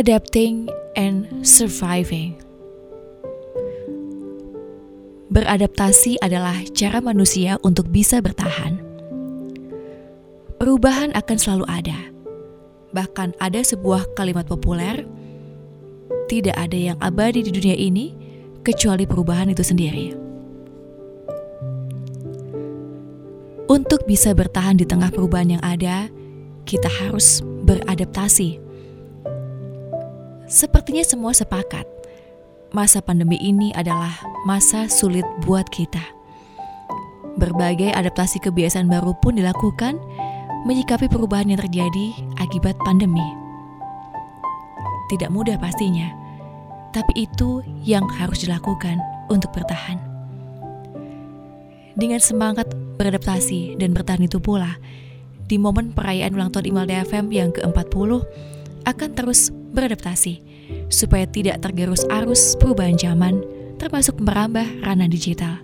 Adapting and surviving. Beradaptasi adalah cara manusia untuk bisa bertahan. Perubahan akan selalu ada. Bahkan ada sebuah kalimat populer, tidak ada yang abadi di dunia ini kecuali perubahan itu sendiri. Untuk bisa bertahan di tengah perubahan yang ada, kita harus beradaptasi Sepertinya semua sepakat, masa pandemi ini adalah masa sulit buat kita. Berbagai adaptasi kebiasaan baru pun dilakukan menyikapi perubahan yang terjadi akibat pandemi. Tidak mudah pastinya, tapi itu yang harus dilakukan untuk bertahan. Dengan semangat beradaptasi dan bertahan itu pula, di momen perayaan ulang tahun Imal DFM yang ke-40 akan terus beradaptasi supaya tidak tergerus arus perubahan zaman, termasuk merambah ranah digital.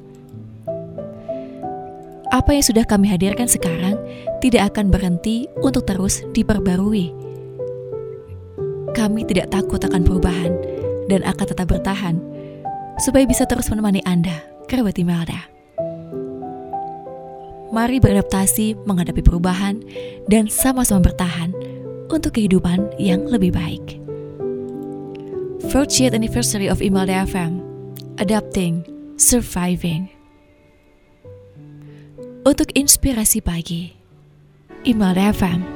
Apa yang sudah kami hadirkan sekarang tidak akan berhenti untuk terus diperbarui. Kami tidak takut akan perubahan dan akan tetap bertahan supaya bisa terus menemani Anda, kerabat Imelda. Mari beradaptasi menghadapi perubahan dan sama-sama bertahan untuk kehidupan yang lebih baik. 40th anniversary of Imelda FM, Adapting, Surviving. Untuk inspirasi pagi, Imelda FM.